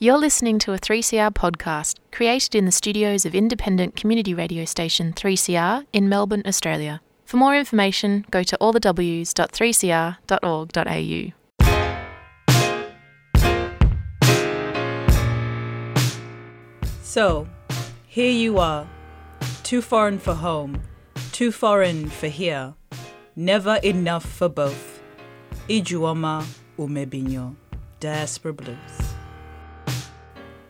You're listening to a 3CR podcast created in the studios of independent community radio station 3CR in Melbourne, Australia. For more information, go to allthews.3cr.org.au. So, here you are, too foreign for home, too foreign for here, never enough for both. Ijeoma Umebinyuo, Diaspora Blues.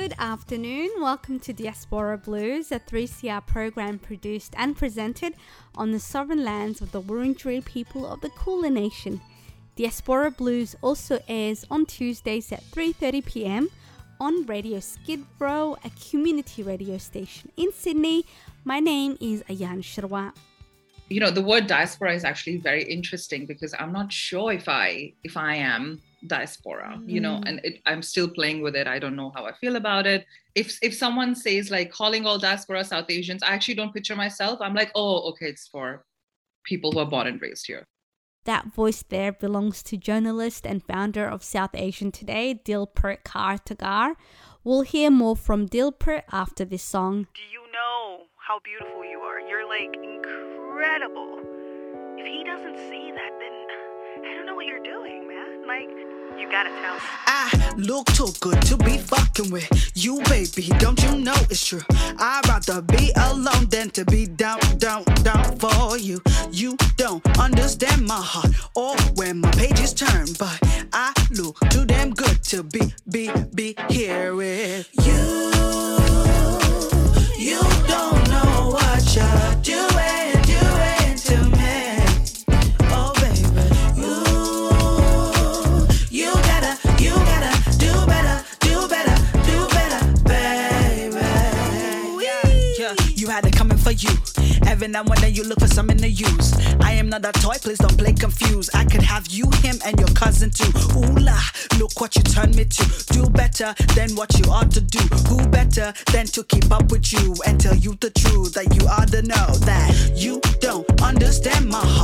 Good afternoon. Welcome to Diaspora Blues, a 3CR program produced and presented on the sovereign lands of the Wurundjeri people of the Kulin Nation. Diaspora Blues also airs on Tuesdays at 3:30 p.m. on Radio Skid Row, a community radio station in Sydney. My name is Ayan Shirwa. you know the word diaspora is actually very interesting because i'm not sure if i if i am diaspora you know mm. and it, i'm still playing with it i don't know how i feel about it if if someone says like calling all diaspora south asians i actually don't picture myself i'm like oh okay it's for people who are born and raised here That voice there belongs to journalist and founder of South Asian Today, Dilpreet Kaur Tagar. We'll hear more from Dilpert after this song. Do you know how beautiful you are? You're like incredible. If he doesn't see that, then I don't know what you're doing, man. Like, you gotta tell him. I look too good to be fucking with you, baby. Don't you know it's true? I'd rather be alone than to be down, down, down for you. You don't understand my heart or when my pages turn, but I look too damn good to be, be, be here with you. You don't know what you're Every now and then you look for something to use. I am not a toy, please don't play confused. I could have you, him, and your cousin too. Ooh la, look what you turned me to. Do better than what you ought to do. Who better than to keep up with you and tell you the truth that you ought to know that you don't understand my heart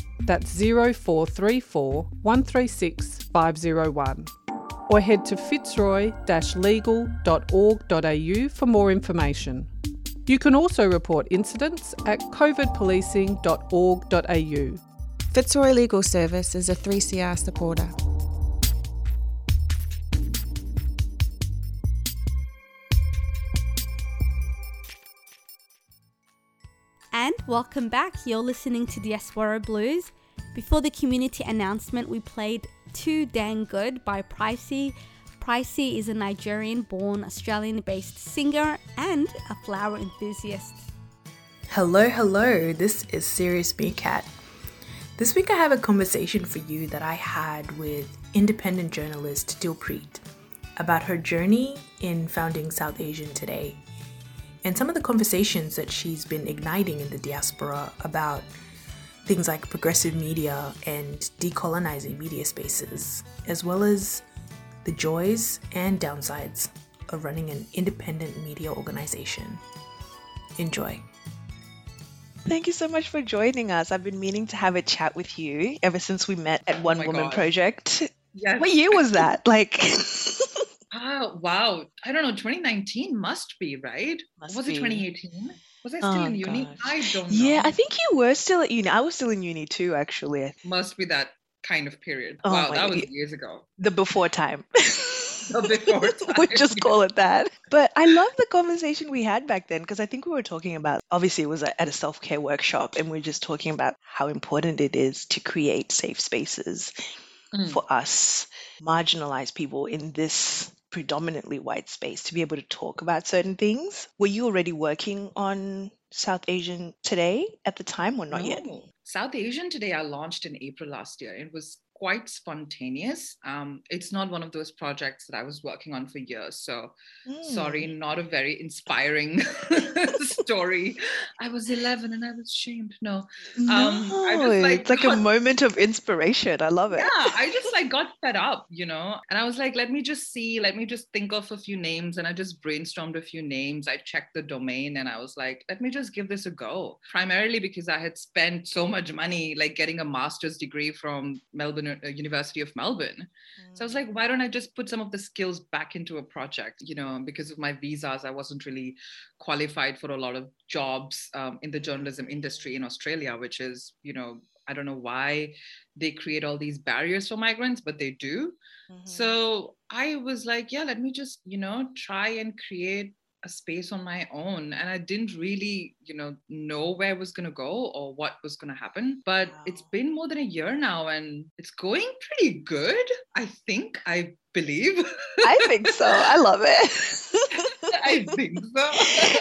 That's 0434 136 501. Or head to fitzroy legal.org.au for more information. You can also report incidents at covidpolicing.org.au. Fitzroy Legal Service is a 3CR supporter. And welcome back. You're listening to Diaspora Blues. Before the community announcement, we played Too Dang Good by Pricey. Pricey is a Nigerian born Australian based singer and a flower enthusiast. Hello, hello, this is Serious Meerkat. This week I have a conversation for you that I had with independent journalist Dilpreet about her journey in founding South Asian Today and some of the conversations that she's been igniting in the diaspora about things like progressive media and decolonizing media spaces, as well as the joys and downsides of running an independent media organization. Enjoy. Thank you so much for joining us. I've been meaning to have a chat with you ever since we met at oh One Oh Woman God. Project. Yes. What year was that? Like, Ah, wow. I don't know. 2019 must be, right? Must was be. it 2018? Was I still Oh, in uni? gosh. I don't know. yeah, I think you were still at uni. I was still in uni too, actually. must be that kind of period. Oh wow, that was years ago. The before time. The before we'll just call it that. But I love the conversation we had back then because I think we were talking about obviously it was at a self care workshop and we are just talking about how important it is to create safe spaces Mm. for us marginalized people in this predominantly white space to be able to talk about certain things. Were you already working on South Asian today at the time or not yet? South Asian today I launched in April last year. It was quite spontaneous. Um, it's not one of those projects that I was working on for years. So sorry, Mm. not a very inspiring story. I was 11 and I was shamed. No. No, I just, like, it's like a moment of inspiration. I love it. yeah i just like got fed up you know and i was like let me just see let me just think of a few names and i just brainstormed a few names i checked the domain and i was like let me just give this a go primarily because i had spent so much money like getting a master's degree from melbourne uh, university of melbourne so i was like why don't i just put some of the skills back into a project you know because of my visas i wasn't really qualified for a lot of jobs um, in the journalism industry in australia which is you know I don't know why they create all these barriers for migrants, but they do. Mhm. So I was like, yeah, let me just, you know, try and create a space on my own. And I didn't really, you know, know where it was going to go or what was going to happen. But it's been more than a year now and it's going pretty good. I think, I believe. I think so. I love it. I think so.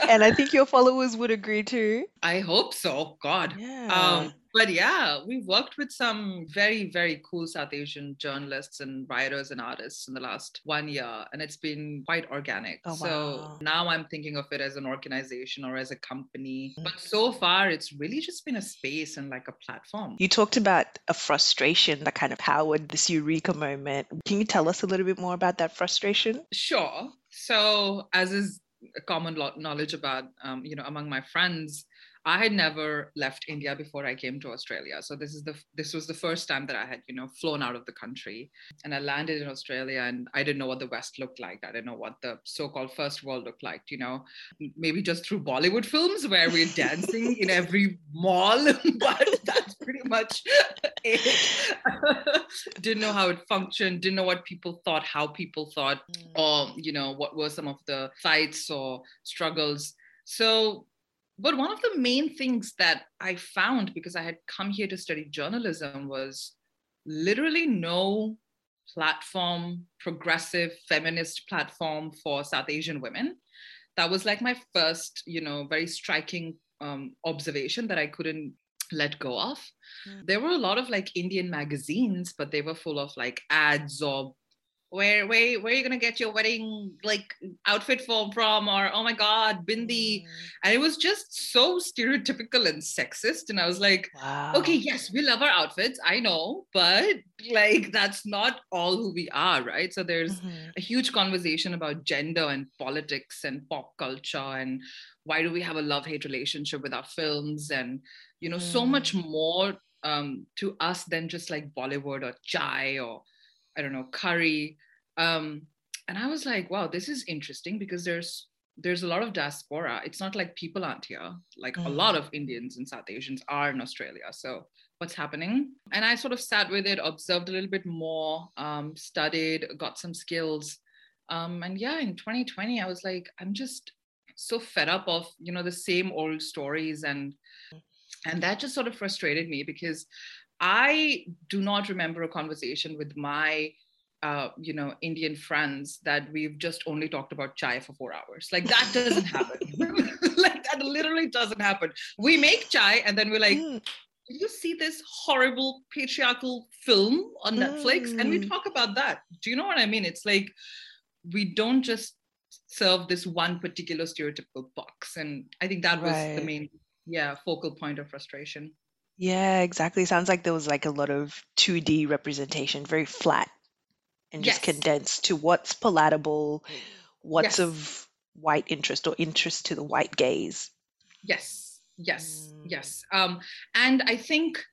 and I think your followers would agree too. I hope so. God. Yeah. Um, but yeah, we've worked with some very, very cool South Asian journalists and writers and artists in the last one year, and it's been quite organic. Oh, so now I'm thinking of it as an organization or as a company. Mm. But so far, it's really just been a space and like a platform. you talked about a frustration that kind of powered this eureka moment. Can you tell us a little bit more about that frustration? Sure. So, as is common knowledge about, um, you know, among my friends, I had never left India before I came to Australia. So this is the this was the first time that I had, you know, flown out of the country, and I landed in Australia, and I didn't know what the West looked like. I didn't know what the so-called first world looked like. You know, maybe just through Bollywood films where we're dancing in every mall, but that's pretty much it. didn't know how it functioned. Didn't know what people thought, how people thought mm. or you know what were some of the fights or struggles so but one of the main things that i found because i had come here to study journalism was literally no platform progressive feminist platform for south asian women. That was like my first you know very striking um, observation that i couldn't let go of. There were a lot of like indian magazines but they were full of like ads or where where where are you gonna get your wedding like outfit from from? Or oh my god bindi. And it was just so stereotypical and sexist. And i was like Wow. okay yes we love our outfits i know. But like that's not all who we are right? So there's Mhm. a huge conversation about gender and politics and pop culture and why do we have a love hate relationship with our films? And you know so much more um, to us than just like bollywood or chai or i don't know curry. Um, and i was like wow this is interesting because there's there's a lot of diaspora. It's not like people aren't here. Like a Mm. lot of indians and south asians are in australia. So what's happening? And i sort of sat with it observed a little bit more um, studied got some skills. Um, and yeah in 2020 i was like i'm just so fed up of you know the same old stories. And and that just sort of frustrated me because i do not remember a conversation with my uh, you know indian friends that we've just only talked about chai for four hours like that doesn't happen like that literally doesn't happen we make chai and then we're like Mm. did you see this horrible patriarchal film on Netflix? And we Mm. talk about that. Do you know what I mean? It's like we don't just serve this one particular stereotypical box. And I think that was the main, yeah, focal point of frustration. Yeah, exactly. Sounds like there was like a lot of 2D representation, very flat and just Yes. condensed to what's palatable, Yes. what's of white interest or interest to the white gaze. Yes, yes, Mm. yes. Um, and I think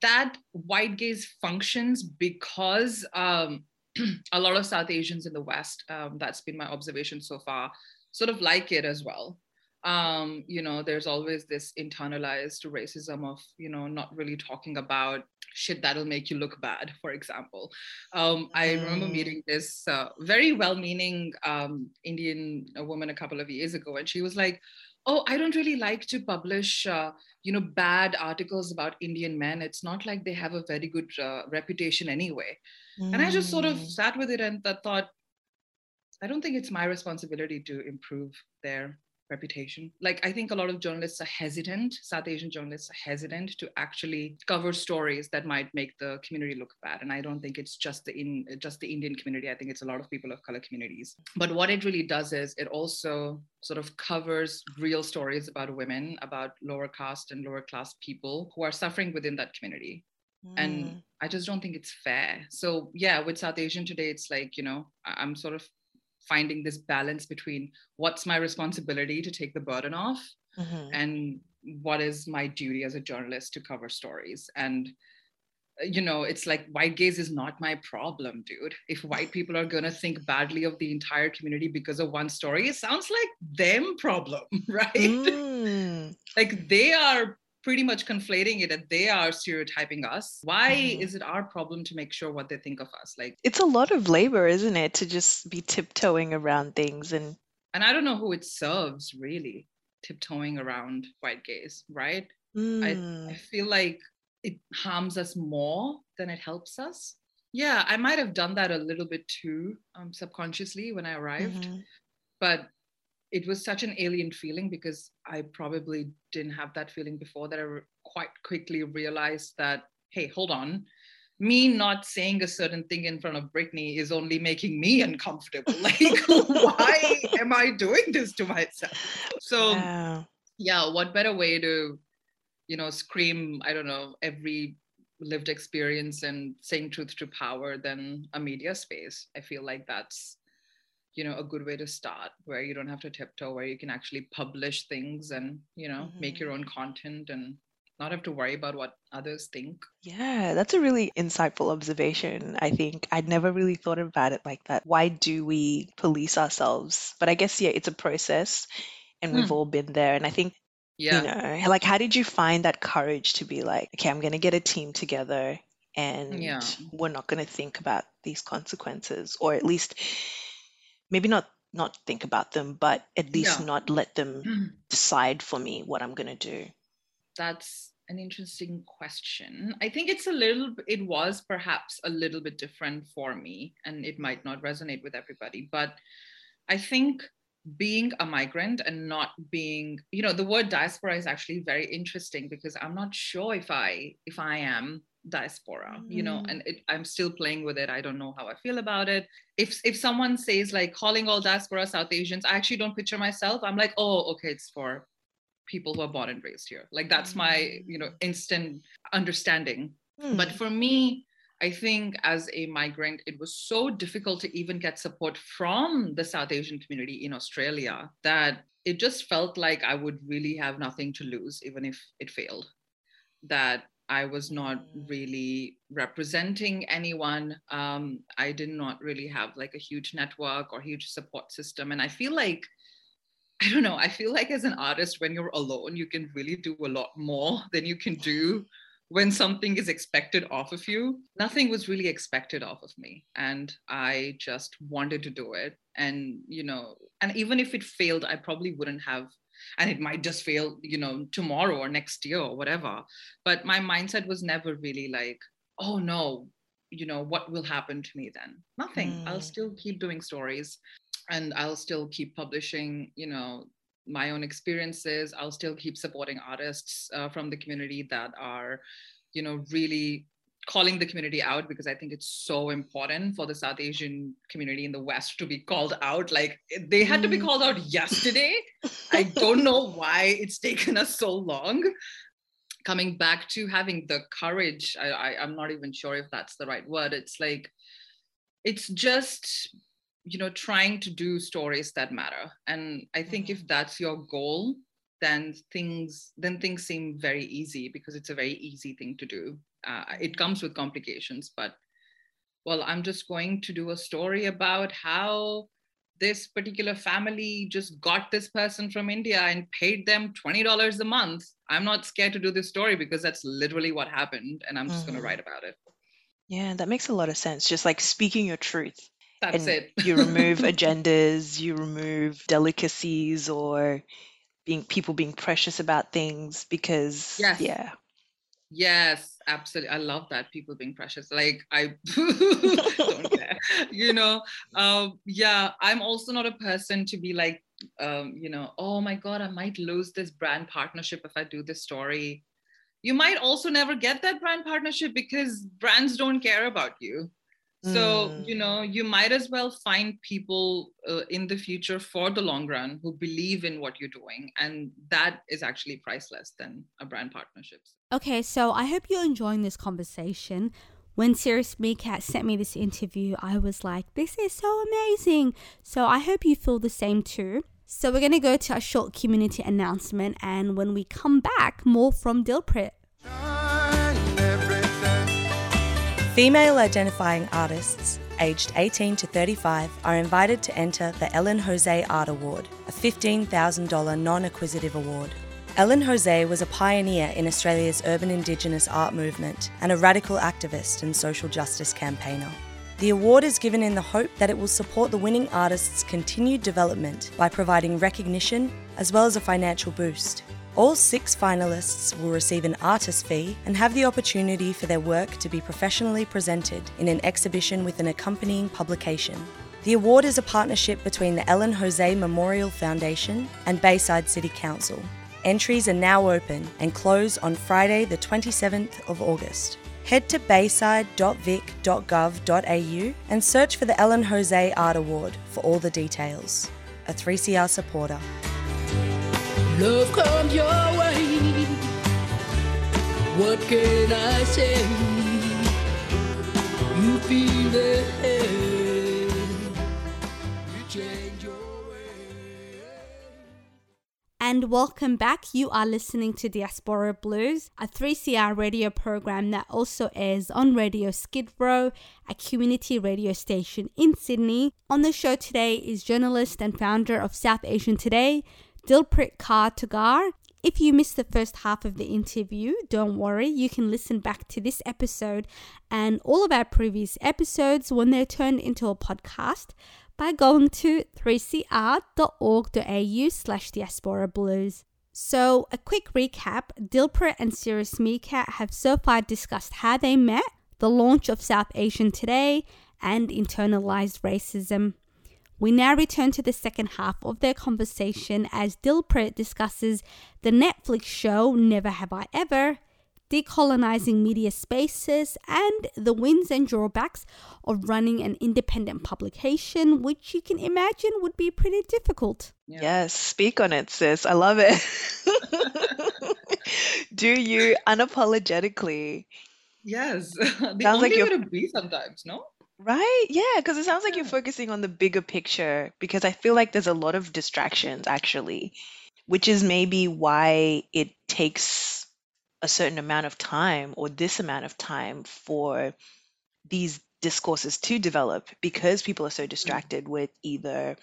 that white gaze functions because um, a lot of South Asians in the West, um, that's been my observation so far, sort of like it as well. Um, you know, there's always this internalized racism of, you know, not really talking about shit that'll make you look bad, for example. Um, I remember Mm. meeting this uh, very well meaning um, Indian uh, woman a couple of years ago, and she was like, oh i don't really like to publish uh, you know bad articles about indian men it's not like they have a very good uh, reputation anyway and i just sort of Mm. sat with it and th- thought i don't think it's my responsibility to improve their reputation. Like i think a lot of journalists are hesitant south asian journalists are hesitant to actually cover stories that might make the community look bad. And i don't think it's just the in just the indian community. I think it's a lot of people of color communities. But what it really does is it also sort of covers real stories about women about lower caste and lower class people who are suffering within that community. And Mm. i just don't think it's fair. So yeah with south asian today it's like you know i'm sort of finding this balance between what's my responsibility to take the burden off Mhm. and what is my duty as a journalist to cover stories and you know it's like white gaze is not my problem dude if white people are going to think badly of the entire community because of one story it sounds like them problem right Mm. like they are pretty much conflating it and they are stereotyping us why Mhm. is it our problem to make sure what they think of us like It's a lot of labor, isn't it, to just be tiptoeing around things and and i don't know who it serves really tiptoeing around white gaze right I, I Mm. feel like it harms us more than it helps us. Yeah, I might have done that a little bit too um, subconsciously when I arrived, Mhm. but it was such an alien feeling because I probably didn't have that feeling before that I re- quite quickly realized that, hey, hold on. Me not saying a certain thing in front of Brittany is only making me uncomfortable. Like, why am I doing this to myself? So, Yeah. yeah what better way to you know scream i don't know every lived experience and saying truth to power than a media space i feel like that's you know a good way to start where you don't have to tiptoe where you can actually publish things and you know make your own content and not have to worry about what others think Yeah, that's a really insightful observation. I think I'd never really thought about it like that. Why do we police ourselves? But I guess, yeah, it's a process and we've Hmm. all been there. And I think, yeah you know, like, how did you find that courage to be like, okay, I'm going to get a team together and Yeah. we're not going to think about these consequences, or at least maybe not not think about them, but at least Yeah. not let them mm-hmm. decide for me what I'm going to do. that's an interesting question. I think it's a little, it was perhaps a little bit different for me, and it might not resonate with everybody. But I think being a migrant and not being, you know, the word diaspora is actually very interesting because I'm not sure if I, if I am diaspora you know mm. and it, i'm still playing with it. I don't know how i feel about it. If if someone says like calling all diaspora south asians i actually don't picture myself. I'm like oh okay it's for people who are born and raised here. Like that's my mm. you know instant understanding. Hmm. But for me I think as a migrant, it was so difficult to even get support from the South Asian community in Australia that it just felt like I would really have nothing to lose, even if it failed. That I was not really representing anyone. Um, I did not really have like a huge network or huge support system. And I feel like, I don't know, I feel like as an artist, when you're alone, you can really do a lot more than you can do when something is expected off of you, nothing was really expected off of me. And I just wanted to do it. And, you know, and even if it failed, I probably wouldn't have, and it might just fail, you know, tomorrow or next year or whatever. But my mindset was never really like, oh no, you know, what will happen to me then? Nothing. Mm. I'll still keep doing stories and I'll still keep publishing, you know, my own experiences i'll still keep supporting artists uh, from the community that are you know really calling the community out because i think it's so important for the south asian community in the west to be called out. Like they had to be mm. called out yesterday. I don't know why it's taken us so long. Coming back to having the courage I, I i'm not even sure if that's the right word. It's like it's just you know trying to do stories that matter. And i think mm-hmm. if that's your goal then things then things seem very easy because it's a very easy thing to do uh, it comes with complications but well i'm just going to do a story about how this particular family just got this person from india and paid them $20 a month i'm not scared to do this story because that's literally what happened and i'm just mm-hmm. going to write about it yeah that makes a lot of sense just like speaking your truth that's and it. you remove agendas, you remove delicacies or being people being precious about things because yes. yeah. Yes, absolutely. I love that people being precious. Like I don't care, you know. Um, yeah, I'm also not a person to be like, um, you know, oh my god, I might lose this brand partnership if I do this story. You might also never get that brand partnership because brands don't care about you so mm. you know you might as well find people uh, in the future for the long run who believe in what you're doing and that is actually priceless than a brand partnerships okay so i hope you're enjoying this conversation when Serious Meerkat sent me this interview, I was like, this is so amazing. So I hope you feel the same too. So we're going to go to a short community announcement, and when we come back, more from Dilpreet. Female identifying artists aged 18 to 35 are invited to enter the Ellen Jose Art Award, a $15,000 non acquisitive award. Ellen Jose was a pioneer in Australia's urban Indigenous art movement and a radical activist and social justice campaigner. The award is given in the hope that it will support the winning artist's continued development by providing recognition as well as a financial boost. All six finalists will receive an artist fee and have the opportunity for their work to be professionally presented in an exhibition with an accompanying publication. The award is a partnership between the Ellen Jose Memorial Foundation and Bayside City Council. Entries are now open and close on Friday, the 27th of August. Head to bayside.vic.gov.au and search for the Ellen Jose Art Award for all the details. A 3CR supporter. Love your way. What can I say? You feel it. You change your way. And welcome back. You are listening to Diaspora Blues, a 3CR radio program that also airs on Radio Skid Row, a community radio station in Sydney. On the show today is journalist and founder of South Asian Today, Dilpreet Kaur Tagar. If you missed the first half of the interview, don't worry, you can listen back to this episode and all of our previous episodes when they're turned into a podcast by going to 3cr.org.au slash diaspora blues. So, a quick recap Dilpreet and Serious Meerkat have so far discussed how they met, the launch of South Asian Today, and internalized racism. We now return to the second half of their conversation as Dilpreet discusses the Netflix show Never Have I Ever, decolonizing media spaces, and the wins and drawbacks of running an independent publication, which you can imagine would be pretty difficult. Yes, speak on it, sis. I love it. Do you unapologetically? Yes, the Sounds only like way you're to be sometimes, no? Right. Yeah, because it sounds like you're Yeah. focusing on the bigger picture because I feel like there's a lot of distractions actually, which is maybe why it takes a certain amount of time or this amount of time for these discourses to develop because people are so Mm. distracted with either,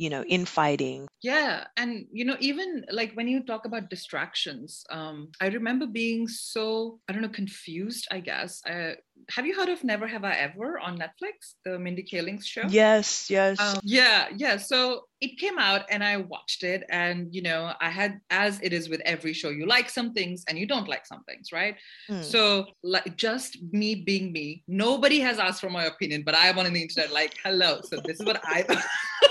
you know, infighting. Yeah, and you know, even like when you talk about distractions, um, I remember being so I don't know confused. I guess. Uh, have you heard of Never Have I Ever on Netflix, the Mindy Kaling's show? Yes, yes. Um, yeah, yeah. So it came out and I watched it, and you know, I had, as it is with every show, you like some things and you don't like some things, right? Mm. So, like, just me being me, nobody has asked for my opinion, but I'm on the internet, like, hello. So this is what I.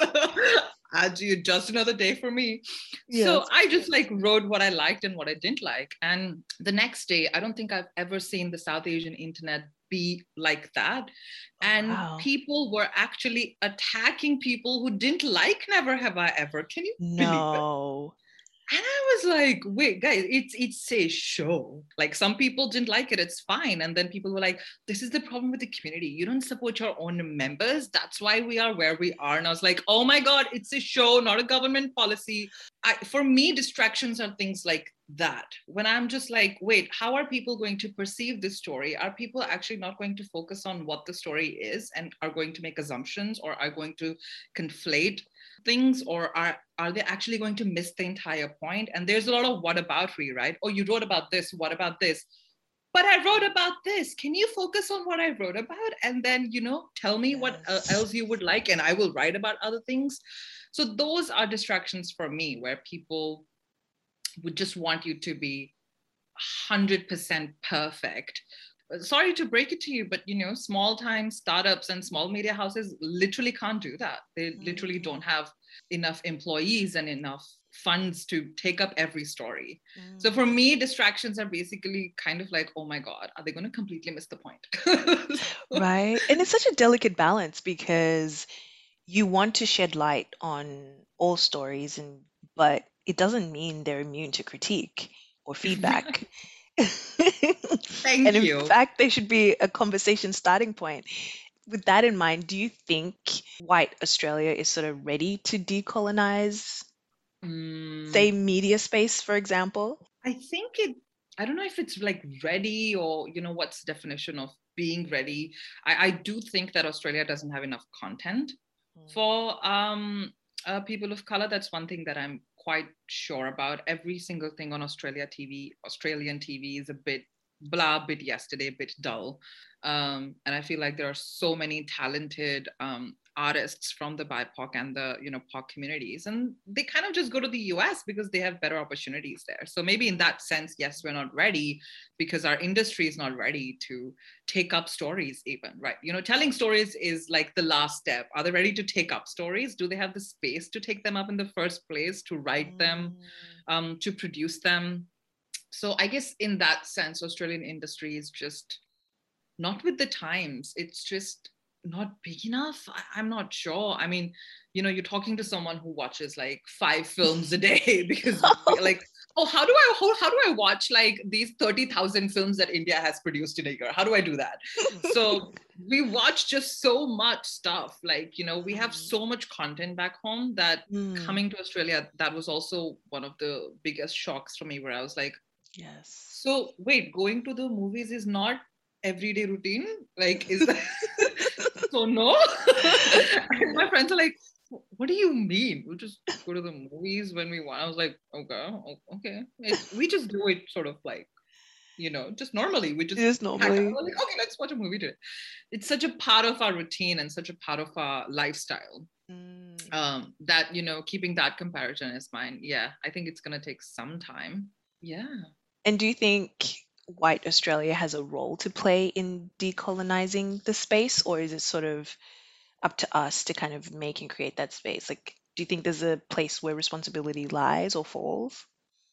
Add you just another day for me. So I just like wrote what I liked and what I didn't like. And the next day, I don't think I've ever seen the South Asian internet be like that. Oh, and wow. people were actually attacking people who didn't like Never Have I Ever. Can you believe it? No. And I was like, wait, guys, it's it's a show. Like some people didn't like it, it's fine. And then people were like, this is the problem with the community. You don't support your own members. That's why we are where we are. And I was like, oh my God, it's a show, not a government policy. I, for me, distractions are things like that. When I'm just like, wait, how are people going to perceive this story? Are people actually not going to focus on what the story is and are going to make assumptions or are going to conflate things or are are they actually going to miss the entire point? And there's a lot of what aboutery right? Oh you wrote about this what about this? But i wrote about this. Can you focus on what i wrote about? And then you know tell me what uh, else you would like and i will write about other things. So those are distractions for me where people would just want you to be 100% perfect sorry to break it to you but you know small time startups and small media houses literally can't do that. They literally mm-hmm. don't have enough employees and enough funds to take up every story. So for mm. me distractions are basically kind of like oh my god are they going to completely miss the point? Right. And it's such a delicate balance because you want to shed light on all stories and but it doesn't mean they're immune to critique or feedback. Thank and in fact, they should be a conversation starting point. With that in mind, do you think white Australia is sort of ready to decolonize, Mm. say, media space, for example? I think it, I don't know if it's like ready or, you know, what's the definition of being ready. I, I do think that Australia doesn't have enough content for um, uh, people of color. That's one thing that I'm quite sure about. Every single thing on Australia TV, Australian TV is a bit blah, bit yesterday, a bit dull. Um, and I feel like there are so many talented um, artists from the BIPOC and the you know POC communities, and they kind of just go to the US because they have better opportunities there. So maybe in that sense, yes, we're not ready because our industry is not ready to take up stories even right? You know telling stories is like the last step. Are they ready to take up stories? Do they have the space to take them up in the first place to write them um, to produce them? So i guess in that sense australian industry is just not with the times. It's just not big enough? I, i'm not sure. I mean you know you're talking to someone who watches like five films a day because like oh how do i how, how do i watch like these 30000 films that india has produced in a year? How do i do that? So we watch just so much stuff. Like you know we have so much content back home that Mm. coming to australia that was also one of the biggest shocks for me where i was like Yes. so wait going to the movies is not everyday routine? Like is that so no. And my friends are like what do you mean? We just go to the movies when we want. I was like okay okay. It- we just do it sort of like you know just normally. We just Just normally. like okay let's watch a movie today. It's such a part of our routine and such a part of our lifestyle. Mm. um that you know keeping that comparison is mine yeah i think it's going to take some time. Yeah. And do you think white Australia has a role to play in decolonizing the space, or is it sort of up to us to kind of make and create that space? Like, do you think there's a place where responsibility lies or falls?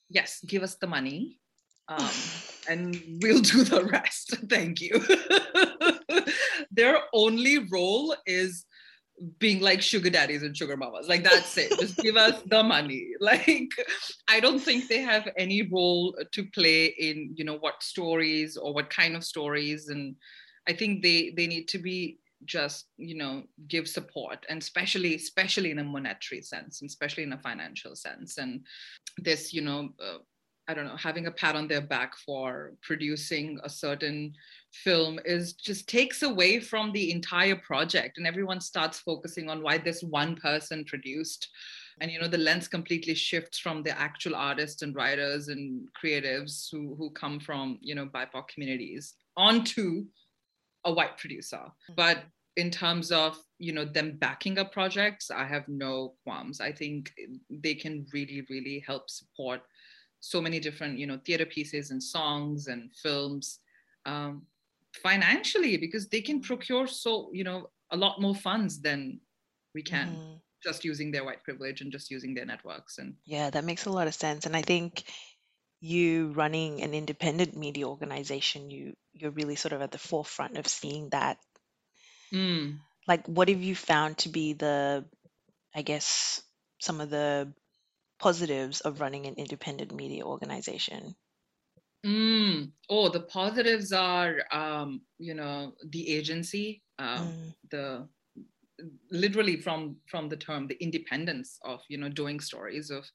yes give us the money um and we'll do the rest. Thank you. Their only role is being like sugar daddies and sugar mamas. Like that's it. Just give us the money. Like I don't think they have any role to play in, you know, what stories or what kind of stories. And I think they they need to be just, you know, give support and especially especially in a monetary sense and especially in a financial sense. And this, you know, uh, I don't know, having a pat on their back for producing a certain film is just takes away from the entire project and everyone starts focusing on why this one person produced. And you know the lens completely shifts from the actual artists and writers and creatives who who come from you know bipoc communities onto a white producer. But in terms of you know them backing up projects i have no qualms. I think they can really really help support so many different you know theater pieces and songs and films. Um, financially because they can procure so you know a lot more funds than we can mm. just using their white privilege and just using their networks and yeah that makes a lot of sense and i think you running an independent media organization you you're really sort of at the forefront of seeing that mm. like what have you found to be the i guess some of the positives of running an independent media organization Mm. Oh, the positives are, um, you know, the agency, um, mm. the literally from from the term, the independence of you know doing stories of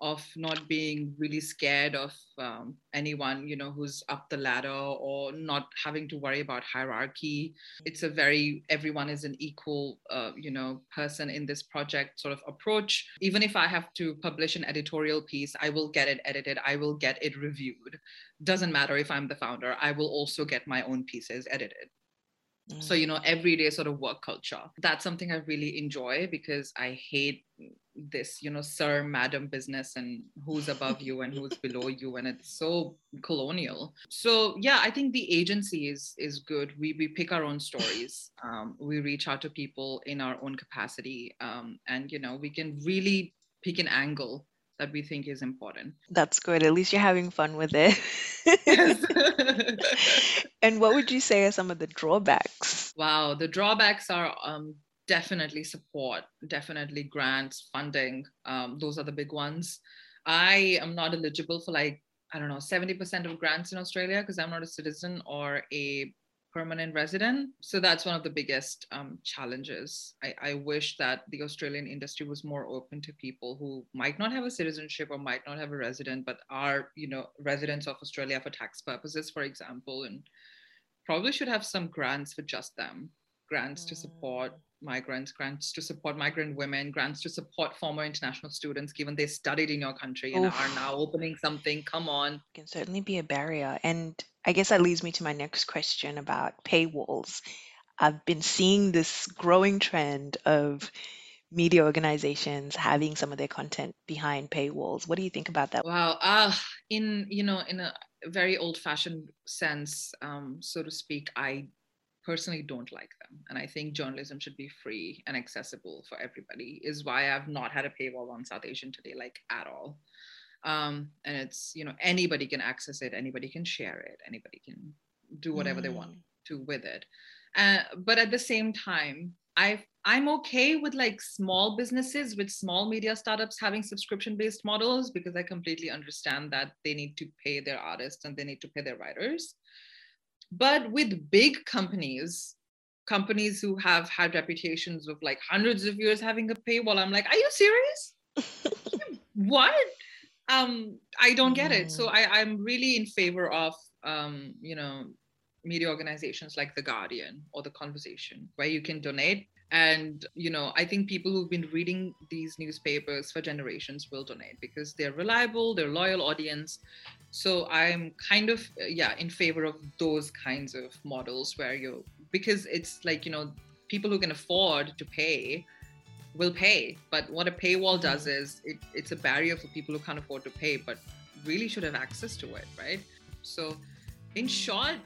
of not being really scared of um, anyone you know who's up the ladder or not having to worry about hierarchy. It's a very everyone is an equal uh, you know person in this project sort of approach. Even if i have to publish an editorial piece i will get it edited i will get it reviewed. Doesn't matter if i'm the founder i will also get my own pieces edited. So you know everyday sort of work culture. That's something i really enjoy because i hate this you know sir madam business and who's above you and who's below you and it's so colonial so yeah i think the agency is is good we we pick our own stories um, we reach out to people in our own capacity um, and you know we can really pick an angle that we think is important. That's good. At least you're having fun with it. and what would you say are some of the drawbacks? Wow, the drawbacks are um, definitely support, definitely grants, funding. Um, those are the big ones. I am not eligible for like, I don't know, 70% of grants in Australia because I'm not a citizen or a permanent resident. So that's one of the biggest um, challenges. I, I, wish that the Australian industry was more open to people who might not have a citizenship or might not have a resident, but are, you know, residents of Australia for tax purposes, for example, and probably should have some grants for just them. Grants to support mm. Migrants, grants to support migrant women, grants to support former international students, given they studied in your country and Oof. are now opening something. Come on. Can certainly be a barrier. And I guess that leads me to my next question about paywalls. I've been seeing this growing trend of media organizations having some of their content behind paywalls. What do you think about that? Wow, uh, in you know, in a very old-fashioned sense, um, so to speak, I personally don't like them, and I think journalism should be free and accessible for everybody. Is why I've not had a paywall on South Asian today, like at all um, and it's you know anybody can access it anybody can share it anybody can do whatever mm. they want mm. to with it uh, but at the same time i i'm okay with like small businesses with small media startups having subscription based models because i completely understand that they need to pay their artists and they need to pay their writers but with big companies companies who have had reputations of like hundreds of years having a paywall i'm like are you serious? What? Um i don't get it. So i i'm really in favor of um you know media organizations like the guardian or the conversation where you can donate. And you know i think people who've been reading these newspapers for generations will donate because they're reliable they're loyal audience so i'm kind of uh, yeah in favor of those kinds of models where you because it's like you know people who can afford to pay will pay. But what a paywall mm-hmm. does is it, it's a barrier for people who can't afford to pay, but really should have access to it, right? So, in short,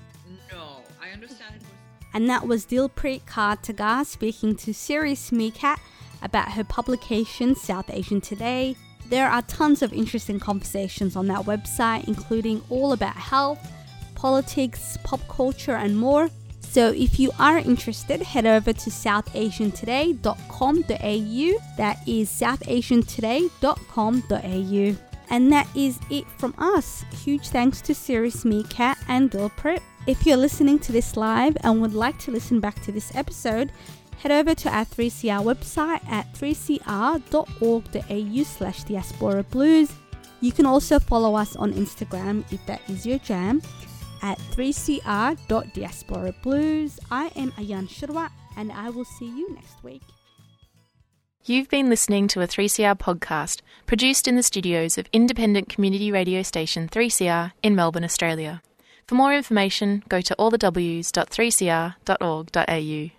no, I understand it was. And that was Dilpreet Kaur Tagar speaking to Serious Meerkat about her publication South Asian Today. There are tons of interesting conversations on that website, including all about health, politics, pop culture, and more. So if you are interested, head over to southasiantoday.com.au. That is southasiantoday.com.au. And that is it from us. Huge thanks to Serious Meerkat and Dilpreet. If you're listening to this live and would like to listen back to this episode, head over to our 3CR website at 3cr.org.au slash diaspora blues. You can also follow us on Instagram if that is your jam at 3cr.diaspora blues. I am Ayan Shirwa and I will see you next week. You've been listening to a 3CR podcast produced in the studios of independent community radio station 3CR in Melbourne, Australia. For more information, go to allthews.3cr.org.au.